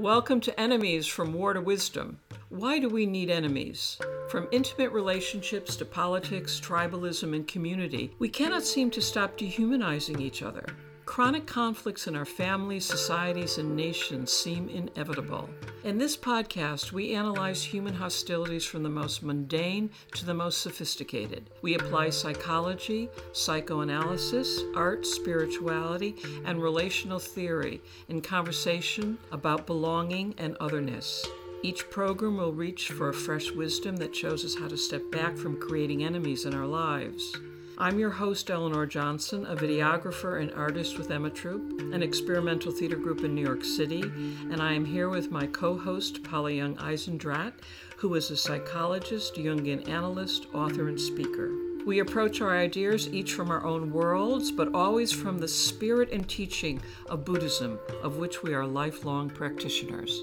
Welcome to Enemies from War to Wisdom. Why do we need enemies? From intimate relationships to politics, tribalism, and community, we cannot seem to stop dehumanizing each other. Chronic conflicts in our families, societies, and nations seem inevitable. In this podcast, we analyze human hostilities from the most mundane to the most sophisticated. We apply psychology, psychoanalysis, art, spirituality, and relational theory in conversation about belonging and otherness. Each program will reach for a fresh wisdom that shows us how to step back from creating enemies in our lives. I'm your host, Eleanor Johnson, a videographer and artist with Emma Troupe, an experimental theater group in New York City, and I am here with my co host, Polly Young Eisendrath, who is a psychologist, Jungian analyst, author, and speaker. We approach our ideas each from our own worlds, but always from the spirit and teaching of Buddhism, of which we are lifelong practitioners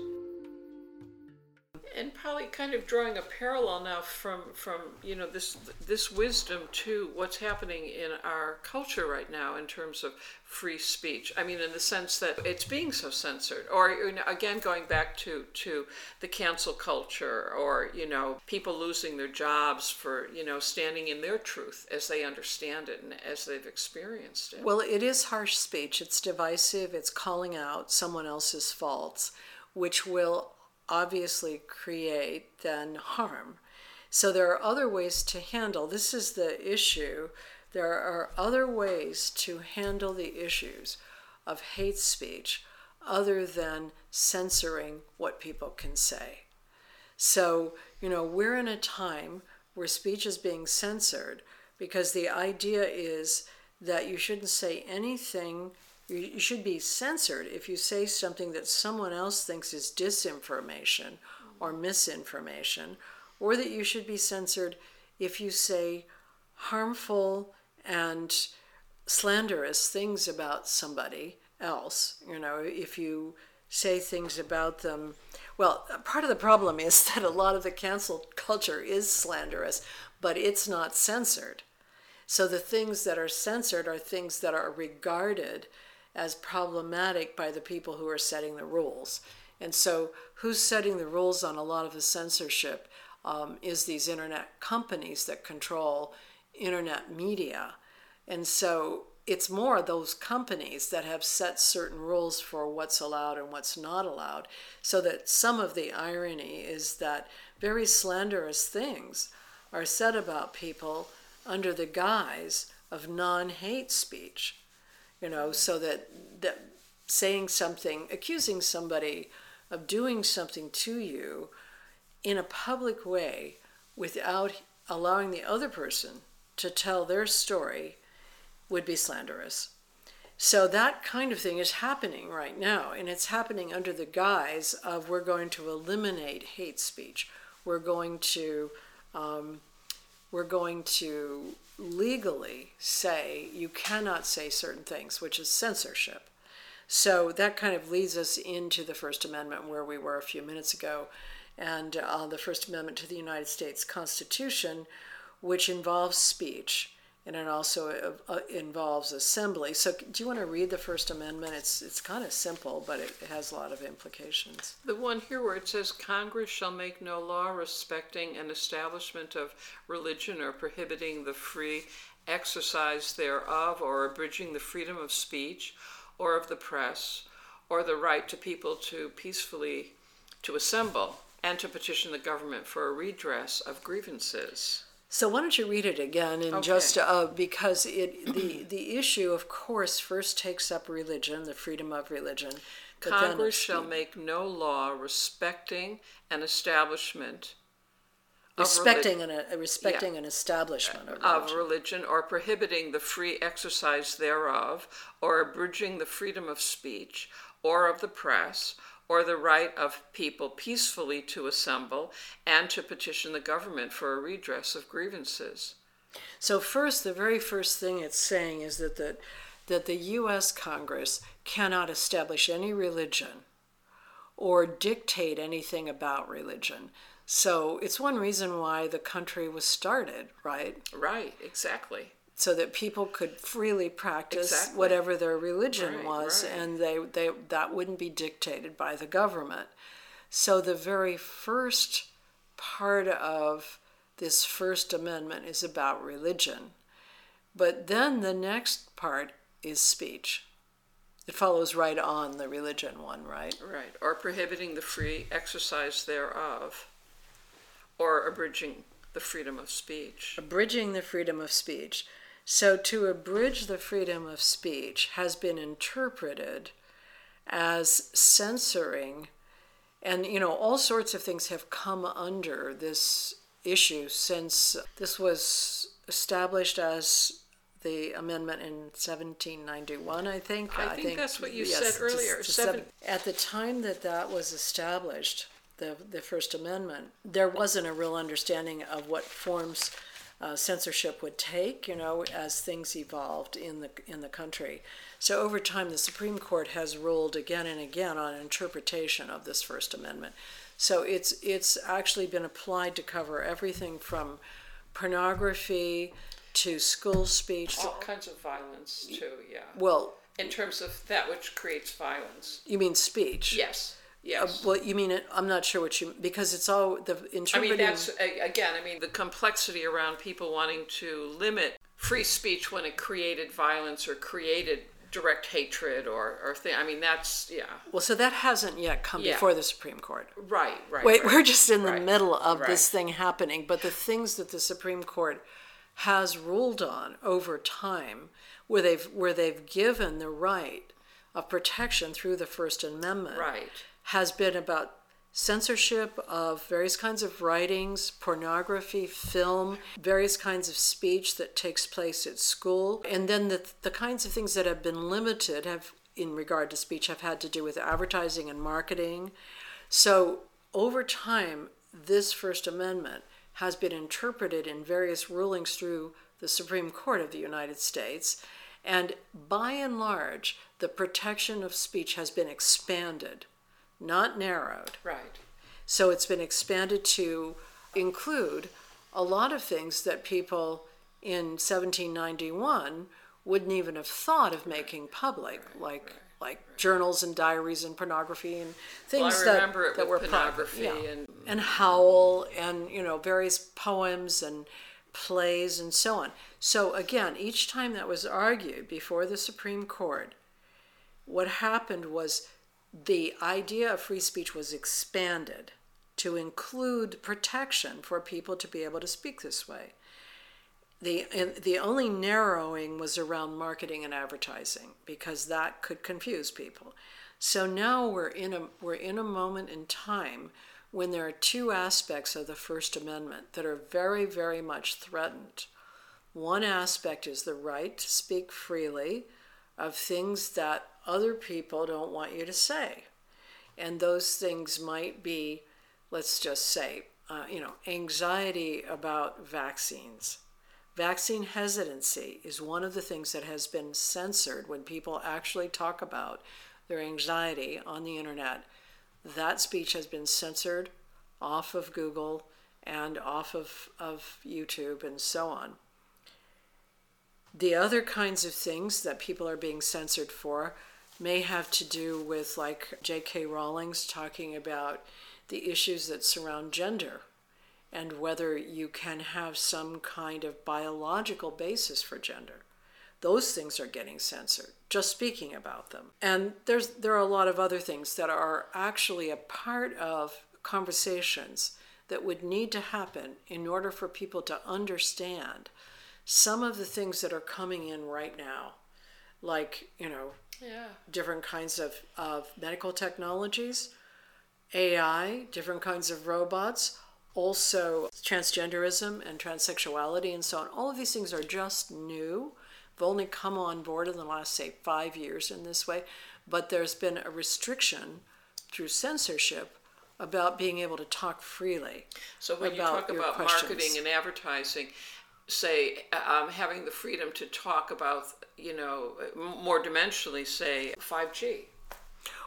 and probably kind of drawing a parallel now from from you know this this wisdom to what's happening in our culture right now in terms of free speech. I mean, in the sense that it's being so censored, or you know, again going back to to the cancel culture, or you know people losing their jobs for you know standing in their truth as they understand it and as they've experienced it. Well, it is harsh speech. It's divisive. It's calling out someone else's faults, which will obviously create then harm. So there are other ways to handle. This is the issue. There are other ways to handle the issues of hate speech other than censoring what people can say. So, you know, we're in a time where speech is being censored because the idea is that you shouldn't say anything you should be censored if you say something that someone else thinks is disinformation or misinformation, or that you should be censored if you say harmful and slanderous things about somebody else. You know, if you say things about them. Well, part of the problem is that a lot of the cancel culture is slanderous, but it's not censored. So the things that are censored are things that are regarded as problematic by the people who are setting the rules. And so, who's setting the rules on a lot of the censorship um, is these internet companies that control internet media. And so, it's more those companies that have set certain rules for what's allowed and what's not allowed. So that some of the irony is that very slanderous things are said about people under the guise of non hate speech you know, so that that saying something, accusing somebody of doing something to you in a public way without allowing the other person to tell their story would be slanderous. So that kind of thing is happening right now, and it's happening under the guise of we're going to eliminate hate speech. We're going to um, we're going to legally say you cannot say certain things, which is censorship. So that kind of leads us into the First Amendment, where we were a few minutes ago, and uh, the First Amendment to the United States Constitution, which involves speech and it also uh, uh, involves assembly. So, do you want to read the First Amendment? It's it's kind of simple, but it, it, has a lot of implications. The one here where it says Congress shall make no law respecting an establishment of religion or prohibiting the free exercise thereof, or abridging the freedom of speech, or of the press, or the right to people to peacefully to assemble and to petition the government for a redress of grievances. So why don't you read it again and okay. just uh, because it the the issue, of course, first takes up religion, the freedom of religion. Congress shall make no law respecting an establishment respecting an, uh, respecting yeah. an establishment of religion. of religion or prohibiting the free exercise thereof or abridging the freedom of speech or of the press or the right of people peacefully to assemble and to petition the government for a redress of grievances. So, first, the very first thing it's saying is that the, that the U.S. Congress cannot establish any religion or dictate anything about religion. So, it's one reason why the country was started, right? Right, exactly. So that people could freely practice Exactly. whatever their religion Right, was right. and they, they that wouldn't be dictated by the government so the very first part of this first amendment is about religion but then the next part is speech it follows right on the religion one right Right. Or prohibiting the free exercise thereof, or abridging the freedom of speech. abridging the freedom of speech. So, to abridge the freedom of speech has been interpreted as censoring, and you know, all sorts of things have come under this issue since this was established as the amendment in 1791, I think. I think that's what you said earlier, to seven- At the time that that was established, the, the First Amendment, there wasn't a real understanding of what forms uh, censorship would take, you know, as things evolved in the in the country. So over time, the Supreme Court has ruled again and again on interpretation of this First Amendment. So it's it's actually been applied to cover everything from pornography to school speech. All kinds of violence, too, yeah. Well, In terms of that which creates violence. you mean speech? Yes. Uh, Yes. well, you mean it? I'm not sure what you because it's all the interpreting. I mean, that's, again, I mean, the complexity around people wanting to limit free speech when it created violence or created direct hatred or, or thing. I mean, that's, yeah. well, so that hasn't yet come Yeah. before the Supreme Court. Right, right. Wait, right. we're just in the Right, middle of this thing happening. But the things that the Supreme Court has ruled on over time, where they've where they've given the right of protection through the First Amendment, Right. Has been about censorship of various kinds of writings, pornography, film, various kinds of speech that takes place at school, and then the the kinds of things that have been limited have in regard to speech have had to do with advertising and marketing. So over time, this First Amendment has been interpreted in various rulings through the Supreme Court of the United States. And by and large, the protection of speech has been expanded, not narrowed. Right. So it's been expanded to include a lot of things that people in 1791 wouldn't even have thought of making public, like like journals and diaries and pornography and things Well, I that, remember it that were private. pornography Yeah. and and Howl and you know various poems and plays and so on. So again, each time that was argued before the Supreme Court, what happened was the idea of free speech was expanded to include protection for people to be able to speak this way. The, the only narrowing was around marketing and advertising because that could confuse people. So now we're in a we're in a moment in time when there are two aspects of the First Amendment that are very very much threatened. One aspect is the right to speak freely of things that other people don't want you to say. And those things might be, let's just say, uh, you know, anxiety about vaccines. Vaccine hesitancy is one of the things that has been censored when people actually talk about their anxiety on the internet. That speech has been censored off of Google and off of, of YouTube and so on. The other kinds of things that people are being censored for may have to do with, like J.K. Rowling's talking about the issues that surround gender and whether you can have some kind of biological basis for gender. Those things are getting censored, just speaking about them. And there's there are a lot of other things that are actually a part of conversations that would need to happen in order for people to understand some of the things that are coming in right now, like, you know, Yeah. different kinds of, of medical technologies, AI, different kinds of robots, also transgenderism and transsexuality and so on. All of these things are just new. They've only come on board in the last, say, five years in this way, but there's been a restriction through censorship about being able to talk freely. So when you talk about questions. marketing and advertising, say um, having the freedom to talk about, you know, more dimensionally, say 5G.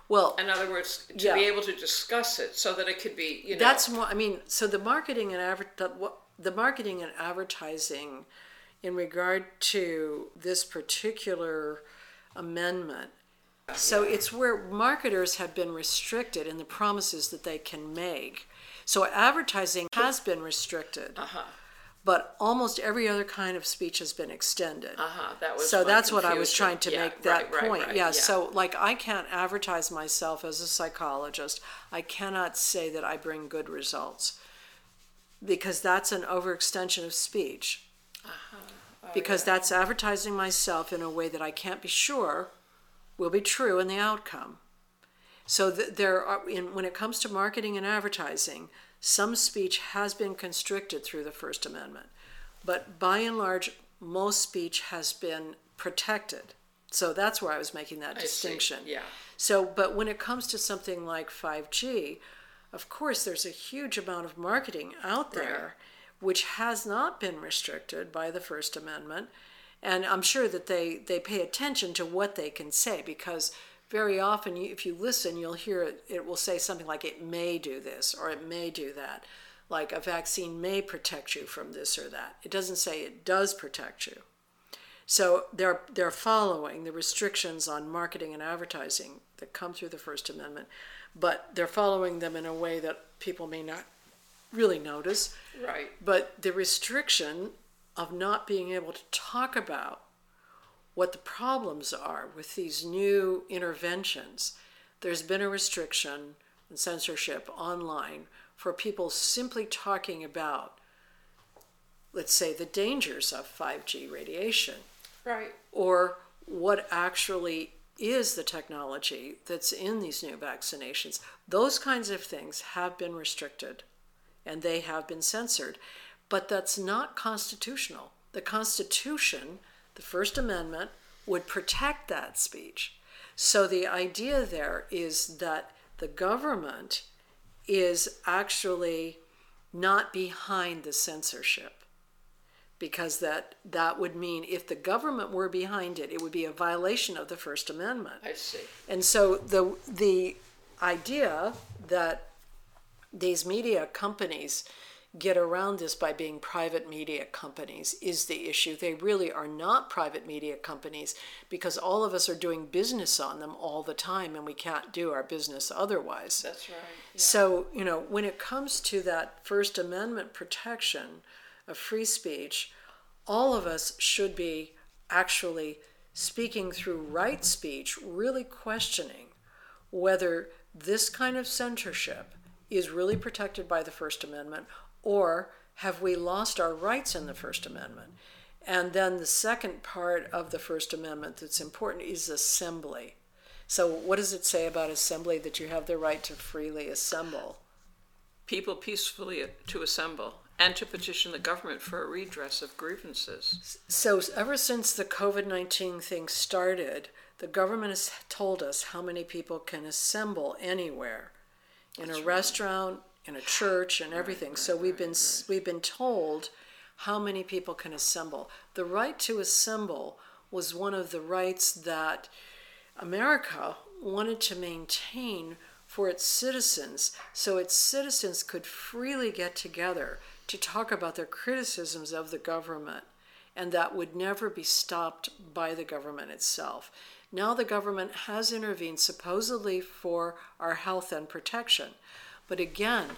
Well, In other words, to Yeah. be able to discuss it so that it could be, you know, That's more. I mean, so the marketing and adver- the, what- the marketing and advertising in regard to this particular amendment. So it's where marketers have been restricted in the promises that they can make. So advertising has been restricted, Uh-huh. But almost every other kind of speech has been extended. Uh-huh. That was So that's what I was trying to Yeah, make that right, right, point. right, yeah, yeah. so like I can't advertise myself as a psychologist. I cannot say that I bring good results because that's an overextension of speech. Uh-huh. Oh, because that's advertising myself in a way that I can't be sure will be true in the outcome. So th- there are, in, when it comes to marketing and advertising, some speech has been constricted through the First Amendment, but by and large, most speech has been protected. So that's where I was making that I see. distinction. Yeah. So, but when it comes to something like 5G, of course, there's a huge amount of marketing out there which has not been restricted by the First Amendment. And I'm sure that they, they pay attention to what they can say because very often, if you listen, you'll hear it, it will say something like, it may do this or it may do that. Like a vaccine may protect you from this or that. It doesn't say it does protect you. So they're they're following the restrictions on marketing and advertising that come through the First Amendment, but they're following them in a way that people may not really notice. Right. But the restriction of not being able to talk about what the problems are with these new interventions, there's been a restriction and censorship online for people simply talking about, let's say, the dangers of 5G radiation Right. or what actually is the technology that's in these new vaccinations. Those kinds of things have been restricted and they have been censored, but that's not constitutional. The Constitution, the First Amendment, would protect that speech. So the idea there is that the government is actually not behind the censorship because that that would mean if the government were behind it it would be a violation of the first amendment I see. and so the the idea that these media companies get around this by being private media companies is the issue. They really are not private media companies because all of us are doing business on them all the time and we can't do our business otherwise. That's right. Yeah. So, you know, when it comes to that First Amendment protection of free speech, all of us should be actually speaking through right speech, really questioning whether this kind of censorship is really protected by the First Amendment or have we lost our rights in the First Amendment? And then the second part of the First Amendment that's important is assembly. So, what does it say about assembly that you have the right to freely assemble? People peacefully to assemble and to petition the government for a redress of grievances. So, ever since the COVID 19 thing started, the government has told us how many people can assemble anywhere in a restaurant, in a church, and everything. so, we've been, we've been told how many people can assemble. The right to assemble was one of the rights that America wanted to maintain for its citizens so its citizens could freely get together to talk about their criticisms of the government and that would never be stopped by the government itself. Now the government has intervened supposedly for our health and protection. But again,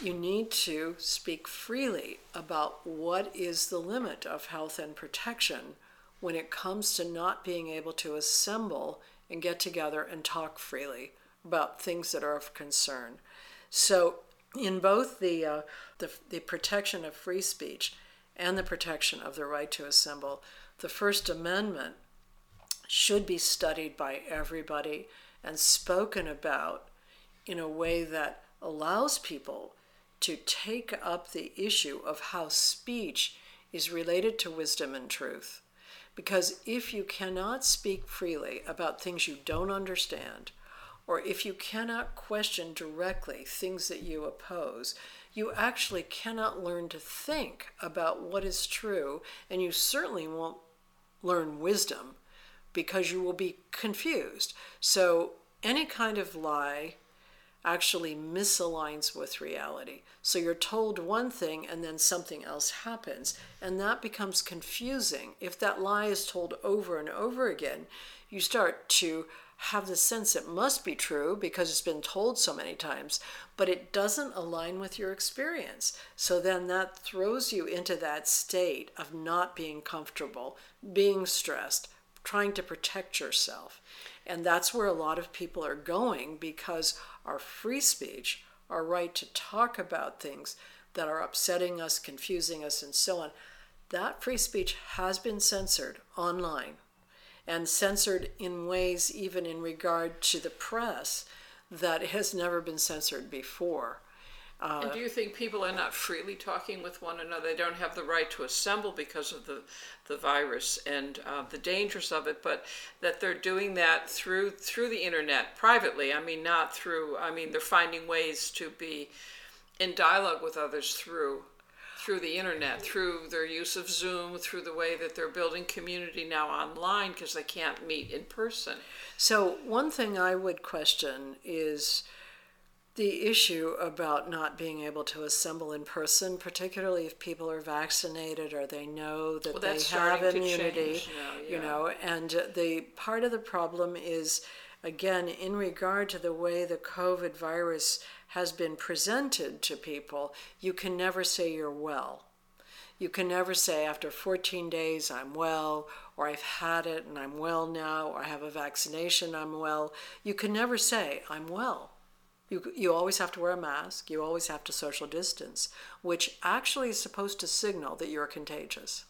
you need to speak freely about what is the limit of health and protection when it comes to not being able to assemble and get together and talk freely about things that are of concern. So, in both the, uh, the, the protection of free speech and the protection of the right to assemble, the First Amendment should be studied by everybody and spoken about in a way that allows people to take up the issue of how speech is related to wisdom and truth. Because if you cannot speak freely about things you don't understand, or if you cannot question directly things that you oppose, you actually cannot learn to think about what is true, and you certainly won't learn wisdom because you will be confused. So, any kind of lie actually misaligns with reality. So you're told one thing and then something else happens. And that becomes confusing. If that lie is told over and over again, you start to have the sense it must be true because it's been told so many times, but it doesn't align with your experience. So then that throws you into that state of not being comfortable, being stressed, trying to protect yourself. And that's where a lot of people are going because our free speech, our right to talk about things that are upsetting us, confusing us, and so on, that free speech has been censored online and censored in ways, even in regard to the press, that has never been censored before. Uh, and do you think people are not freely talking with one another? They don't have the right to assemble because of the, the virus and uh, the dangers of it, but that they're doing that through through the internet privately. I mean, not through. I mean, they're finding ways to be in dialogue with others through through the internet, through their use of Zoom, through the way that they're building community now online because they can't meet in person. So, one thing I would question is the issue about not being able to assemble in person, particularly if people are vaccinated or they know that well, they have immunity, now, yeah. you know, and the part of the problem is again in regard to the way the COVID virus has been presented to people, you can never say you're well. You can never say after 14 days I'm well, or I've had it and I'm well now, or I have a vaccination, I'm well. You can never say I'm well you, you always have to wear a mask, you always have to social distance, which actually is supposed to signal that you're contagious.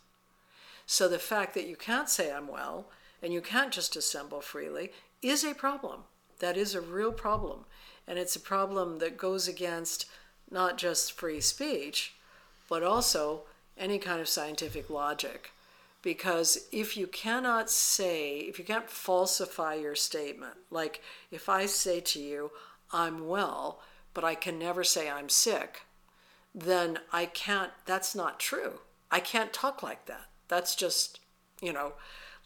So the fact that you can't say I'm well and you can't just assemble freely is a problem. That is a real problem. And it's a problem that goes against not just free speech, but also any kind of scientific logic. Because if you cannot say, if you can't falsify your statement, like if I say to you, I'm well, but I can never say I'm sick, then I can't, that's not true. I can't talk like that. That's just, you know,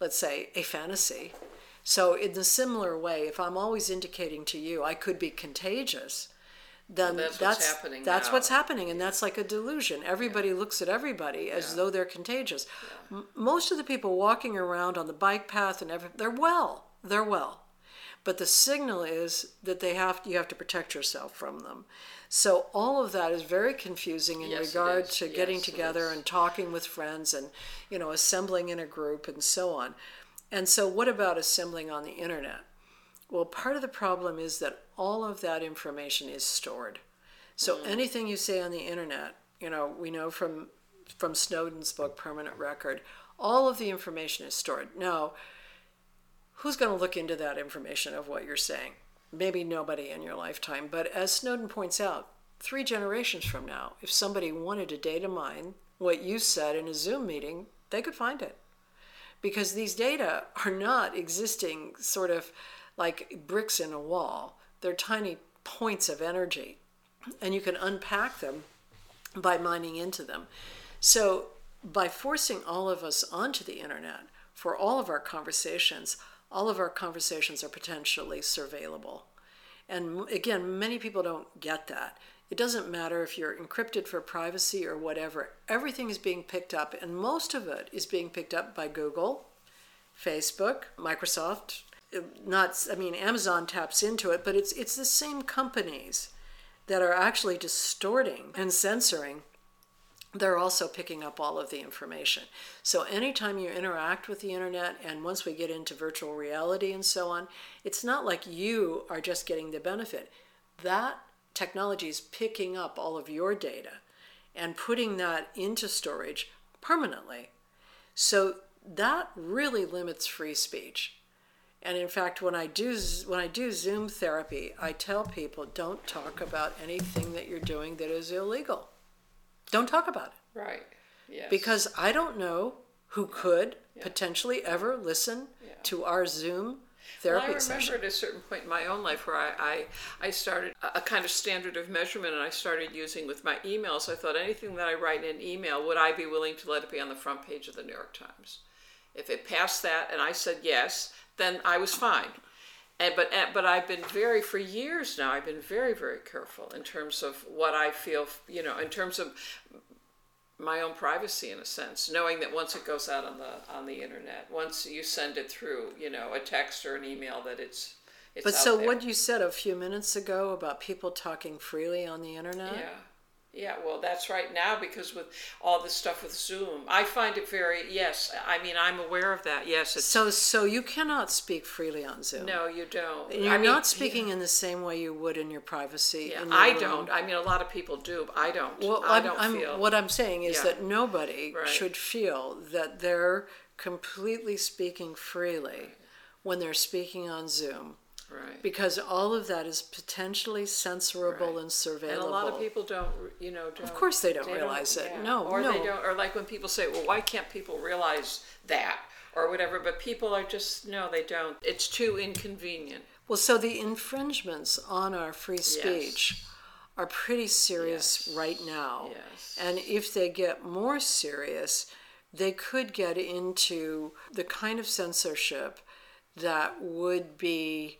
let's say a fantasy. So, in the similar way, if I'm always indicating to you I could be contagious, then well, that's, that's, what's happening. That's now. what's happening, and that's like a delusion. Everybody yeah. looks at everybody as yeah. though they're contagious. Yeah. M- most of the people walking around on the bike path and every, they're well. They're well but the signal is that they have you have to protect yourself from them. So all of that is very confusing in yes, regard to yes, getting together and talking with friends and you know assembling in a group and so on. And so what about assembling on the internet? Well, part of the problem is that all of that information is stored. So mm. anything you say on the internet, you know, we know from from Snowden's book Permanent Record, all of the information is stored. Now, who's going to look into that information of what you're saying? Maybe nobody in your lifetime. But as Snowden points out, three generations from now, if somebody wanted to data mine what you said in a Zoom meeting, they could find it. Because these data are not existing sort of like bricks in a wall, they're tiny points of energy. And you can unpack them by mining into them. So, by forcing all of us onto the internet for all of our conversations, all of our conversations are potentially surveillable. And again, many people don't get that. It doesn't matter if you're encrypted for privacy or whatever, everything is being picked up, and most of it is being picked up by Google, Facebook, Microsoft. Not, I mean, Amazon taps into it, but it's it's the same companies that are actually distorting and censoring they're also picking up all of the information. So, anytime you interact with the internet, and once we get into virtual reality and so on, it's not like you are just getting the benefit. That technology is picking up all of your data and putting that into storage permanently. So, that really limits free speech. And in fact, when I do when I do Zoom therapy, I tell people don't talk about anything that you're doing that is illegal don't talk about it. Right. Yes. Because I don't know who could yeah. potentially ever listen yeah. to our Zoom therapy well, I remember session. at a certain point in my own life where I, I, I started a kind of standard of measurement and I started using with my emails. I thought anything that I write in an email, would I be willing to let it be on the front page of the New York Times? If it passed that and I said yes, then I was fine. And but and, but I've been very for years now. I've been very very careful in terms of what I feel. You know, in terms of my own privacy in a sense, knowing that once it goes out on the on the internet, once you send it through, you know, a text or an email, that it's. it's But so there. what you said a few minutes ago about people talking freely on the internet? Yeah. Yeah, well, that's right now because with all this stuff with Zoom, I find it very, yes, I mean, I'm aware of that. Yes, it's. So so you cannot speak freely on Zoom. no, you don't. You're I mean, not speaking in the same way you would in your privacy. Yeah, in your I room. don't. I mean, a lot of people do, but I don't. Well, I I'm, don't I'm, feel. what I'm saying is Yeah. that nobody Right. should feel that they're completely speaking freely when they're speaking on Zoom, right. because all of that is potentially censorable Right. and surveillable. And a lot of people don't, you know, don't. Of course they don't realize it. No, or they no. don't, or like when people say, "Well, why can't people realize that?" or whatever. But people are just no, they don't. It's too inconvenient. Well, so the infringements on our free speech are pretty serious Yes. right now. Yes. And if they get more serious, they could get into the kind of censorship that would be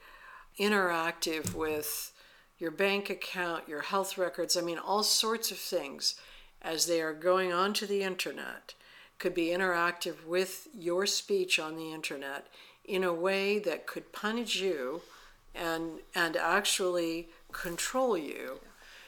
interactive with your bank account, your health records, I mean, all sorts of things as they are going onto the internet could be interactive with your speech on the internet in a way that could punish you and and actually control you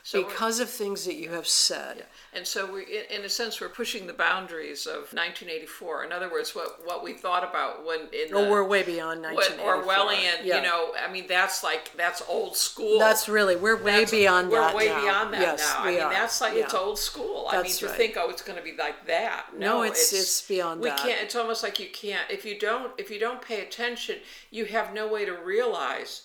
So we're- because of things that you have said. And so we, in in a sense, we're pushing the boundaries of 1984. In other words, what what we thought about when in Or the, we're way beyond what 1984. Orwellian, Yeah. you know, I mean, that's like that's old school. That's really we're way That's- beyond we're that. way now. beyond that yes, now. We I mean, are. that's like it's Yeah. old school. I mean, That's to right. think, oh, it's going to be like that. No, No, it's- it's beyond we that. can't. It's almost like you can't if you don't if you don't pay attention, you have no way to realize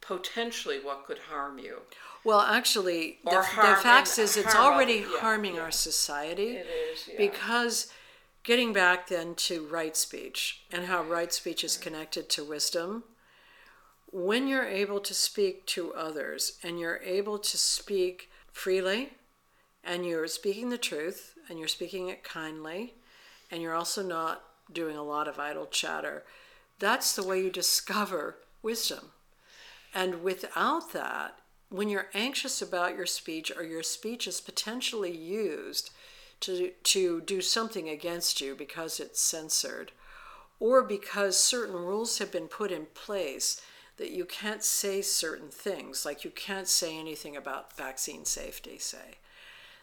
potentially what could harm you. Well, actually, the, the fact is it's harm already yeah, harming yeah. our society. It is yeah. Because getting back then to right speech and how right speech is connected to wisdom, when you're able to speak to others and you're able to speak freely and you're speaking the truth and you're speaking it kindly and you're also not doing a lot of idle chatter, that's the way you discover wisdom. And without that, when you're anxious about your speech or your speech is potentially used to, to do something against you because it's censored, or because certain rules have been put in place that you can't say certain things, like you can't say anything about vaccine safety, say,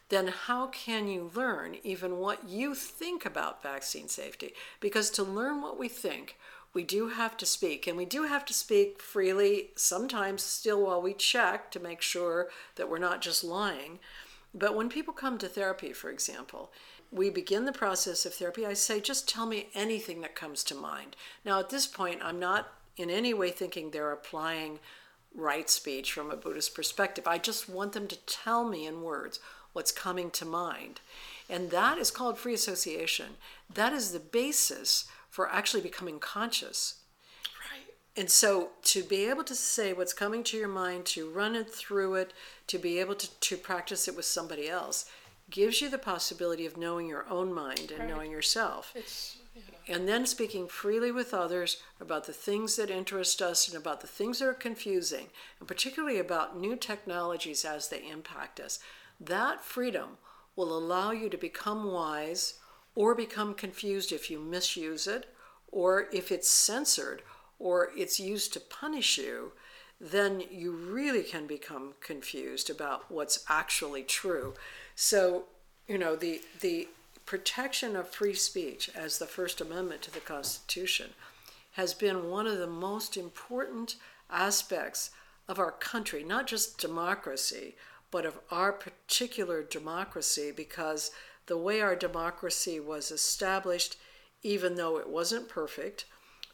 then how can you learn even what you think about vaccine safety? Because to learn what we think, we do have to speak, and we do have to speak freely, sometimes still while we check to make sure that we're not just lying. But when people come to therapy, for example, we begin the process of therapy. I say, just tell me anything that comes to mind. Now, at this point, I'm not in any way thinking they're applying right speech from a Buddhist perspective. I just want them to tell me in words what's coming to mind. And that is called free association. That is the basis for actually becoming conscious. right. And so to be able to say what's coming to your mind, to run it through it, to be able to, to practice it with somebody else, gives you the possibility of knowing your own mind and Right. knowing yourself. It's And then speaking freely with others about the things that interest us and about the things that are confusing, and particularly about new technologies as they impact us. That freedom will allow you to become wise or become confused if you misuse it, or if it's censored, or it's used to punish you, then you really can become confused about what's actually true. So, you know, the the protection of free speech as the First Amendment to the Constitution has been one of the most important aspects of our country, not just democracy, but of our particular democracy, because the way our democracy was established, even though it wasn't perfect,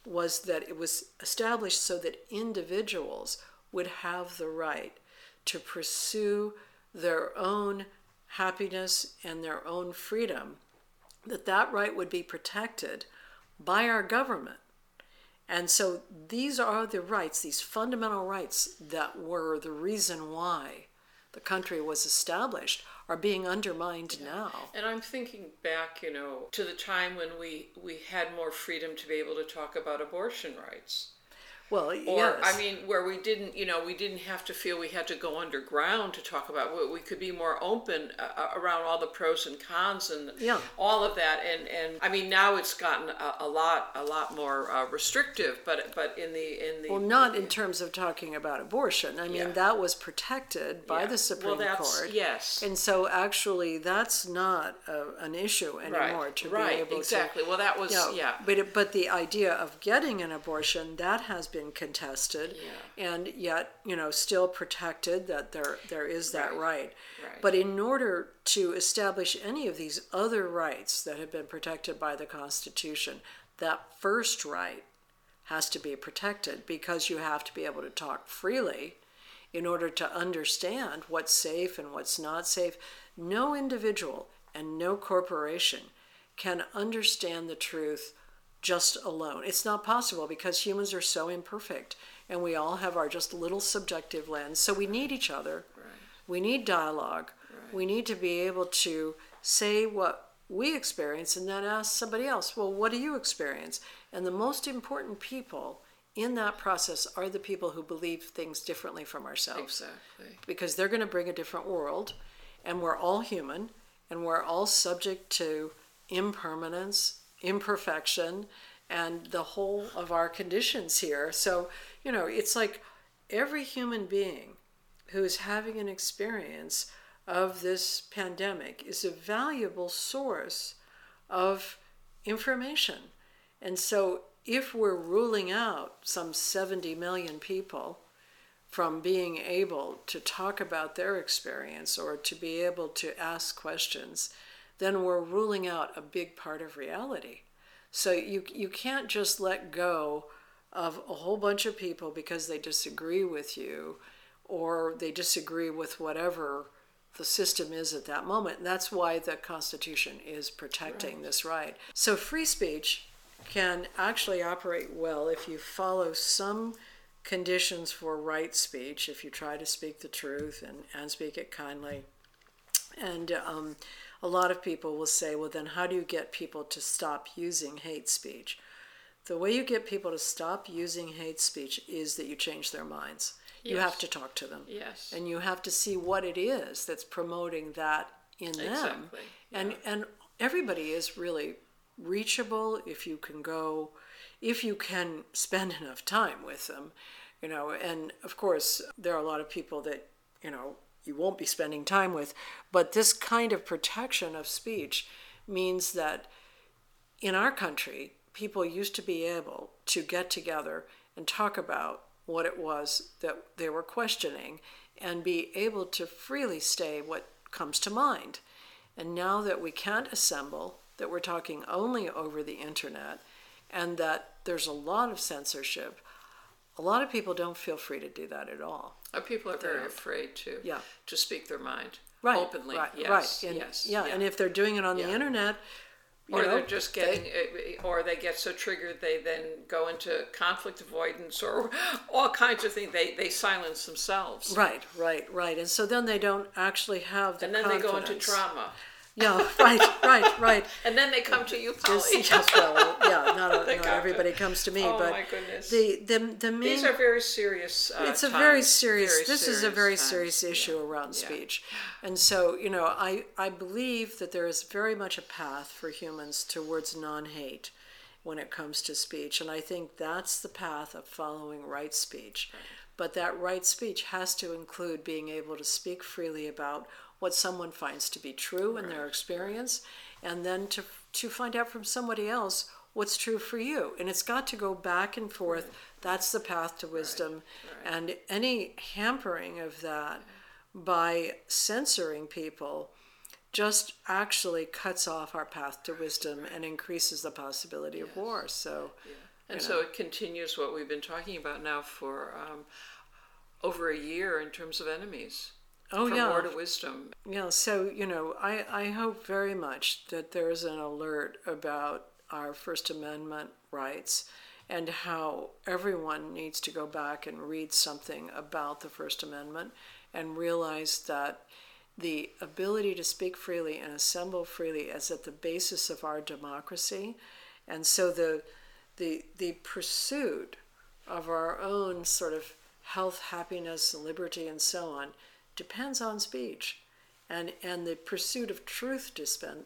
was that it was established so that individuals would have the right to pursue their own happiness and their own freedom that that right would be protected by our government. And so these are the rights these fundamental rights that were the reason why the country was established are being undermined now And I'm thinking back, you know, to the time when we we had more freedom to be able to talk about abortion rights. Well, or yes. I mean, where we didn't, you know, we didn't have to feel we had to go underground to talk about. We, we could be more open uh, around all the pros and cons and Yeah. all of that. And and I mean, now it's gotten a, a lot a lot more uh, restrictive. But but in the in the well, not in terms of talking about abortion. I mean, Yeah. that was protected by Yeah. the Supreme well, that's, Court. Yes. And so, actually, that's not a, an issue anymore right. to right. be able exactly. to. Exactly. Well, that was Yeah, yeah. But it, but the idea of getting an abortion that has been contested, Yeah. and yet you know still protected that there there is that Right. right. Right. But in order to establish any of these other rights that have been protected by the Constitution, that first right has to be protected because you have to be able to talk freely in order to understand what's safe and what's not safe. No individual and no corporation can understand the truth just alone. It's not possible because humans are so imperfect and we all have our just little subjective lens. So we need each other. We need dialogue. We need to be able to say what we experience and then ask somebody else, well, what do you experience? And the most important people in that process are the people who believe things differently from ourselves Exactly. because they're going to bring a different world and we're all human and we're all subject to impermanence imperfection and the whole of our conditions here. So you know it's like every human being who's having an experience of this pandemic is a valuable source of information. And so if we're ruling out some 70 million people from being able to talk about their experience or to be able to ask questions, then we're ruling out a big part of reality. So you, you can't just let go of a whole bunch of people because they disagree with you or they disagree with whatever the system is at that moment. And that's why the Constitution is protecting this right. So free speech can actually operate well if you follow some conditions for right speech, if you try to speak the truth and, and speak it kindly. And um, a lot of people will say, well, then how do you get people to stop using hate speech? The way you get people to stop using hate speech is that you change their minds. You have to talk to them. Yes. And you have to see what it is that's promoting that in them. Exactly, And and everybody is really reachable if you can go if you can spend enough time with them, you know, and of course there are a lot of people that, you know, you won't be spending time with, but this kind of protection of speech means that in our country, people used to be able to get together and talk about what it was that they were questioning and be able to freely say what comes to mind. And now that we can't assemble, that we're talking only over the internet, and that there's a lot of censorship, a lot of people don't feel free to do that at all. Uh, people are very afraid to Yeah. to speak their mind Right, openly. right, yes, right. And, yes, yeah, and if they're doing it on the internet, you or know, they're just getting, uh, or they get so triggered they then go into conflict avoidance or all kinds of things. They they silence themselves, Right, right, right. And so then they don't actually have the and then they go into trauma, Yeah, right, right, right. and then they come to you, Polly. Just, well, yeah, not, not everybody it. comes to me, Oh but my goodness. the the the main These are very serious. Uh, it's a very serious very this is a very times. serious issue Yeah. around Yeah. speech and so you know i i believe that there is very much a path for humans towards non-hate when it comes to speech and i think that's the path of following right speech but that right speech has to include being able to speak freely about what someone finds to be true in their experience and then to to find out from somebody else what's true for you. And it's got to go back and forth. That's the path to wisdom. And any hampering of that by censoring people just actually cuts off our path to wisdom and increases the possibility of war. So And so it continues what we've been talking about now for um, over a year in terms of enemies. Oh From yeah war to wisdom. Yeah, so you know, I, I hope very much that there is an alert about our First Amendment rights and how everyone needs to go back and read something about the First Amendment and realize that the ability to speak freely and assemble freely is at the basis of our democracy. And so the the the pursuit of our own sort of health, happiness, liberty, and so on depends on speech. And, and the pursuit of truth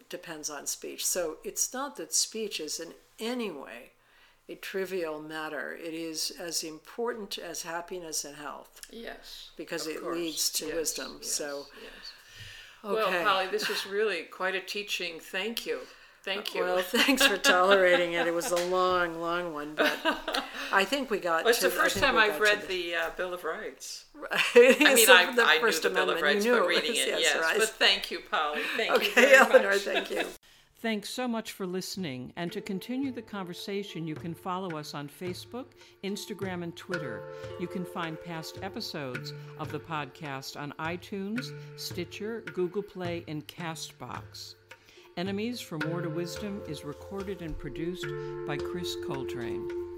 depends on speech. So it's not that speech is in any way a trivial matter. It is as important as happiness and health. Yes. Because it course. leads to yes, wisdom. Yes, so, yes. okay. Well, Polly, this is really quite a teaching. Thank you. Thank you. Well, thanks for tolerating it. It was a long, long one, but I think we got. Well, it's to, the first time I've read the. the uh, Bill of Rights. I I mean, I, the I knew First the Bill of Amendment. Rights, You knew but reading it, yes, yes. right. But thank you, Polly. Thank you Okay, very Eleanor, much. thank you. Thanks so much for listening. And to continue the conversation, you can follow us on Facebook, Instagram, and Twitter. You can find past episodes of the podcast on iTunes, Stitcher, Google Play, and Castbox. Enemies from War to Wisdom is recorded and produced by Chris Coltrane.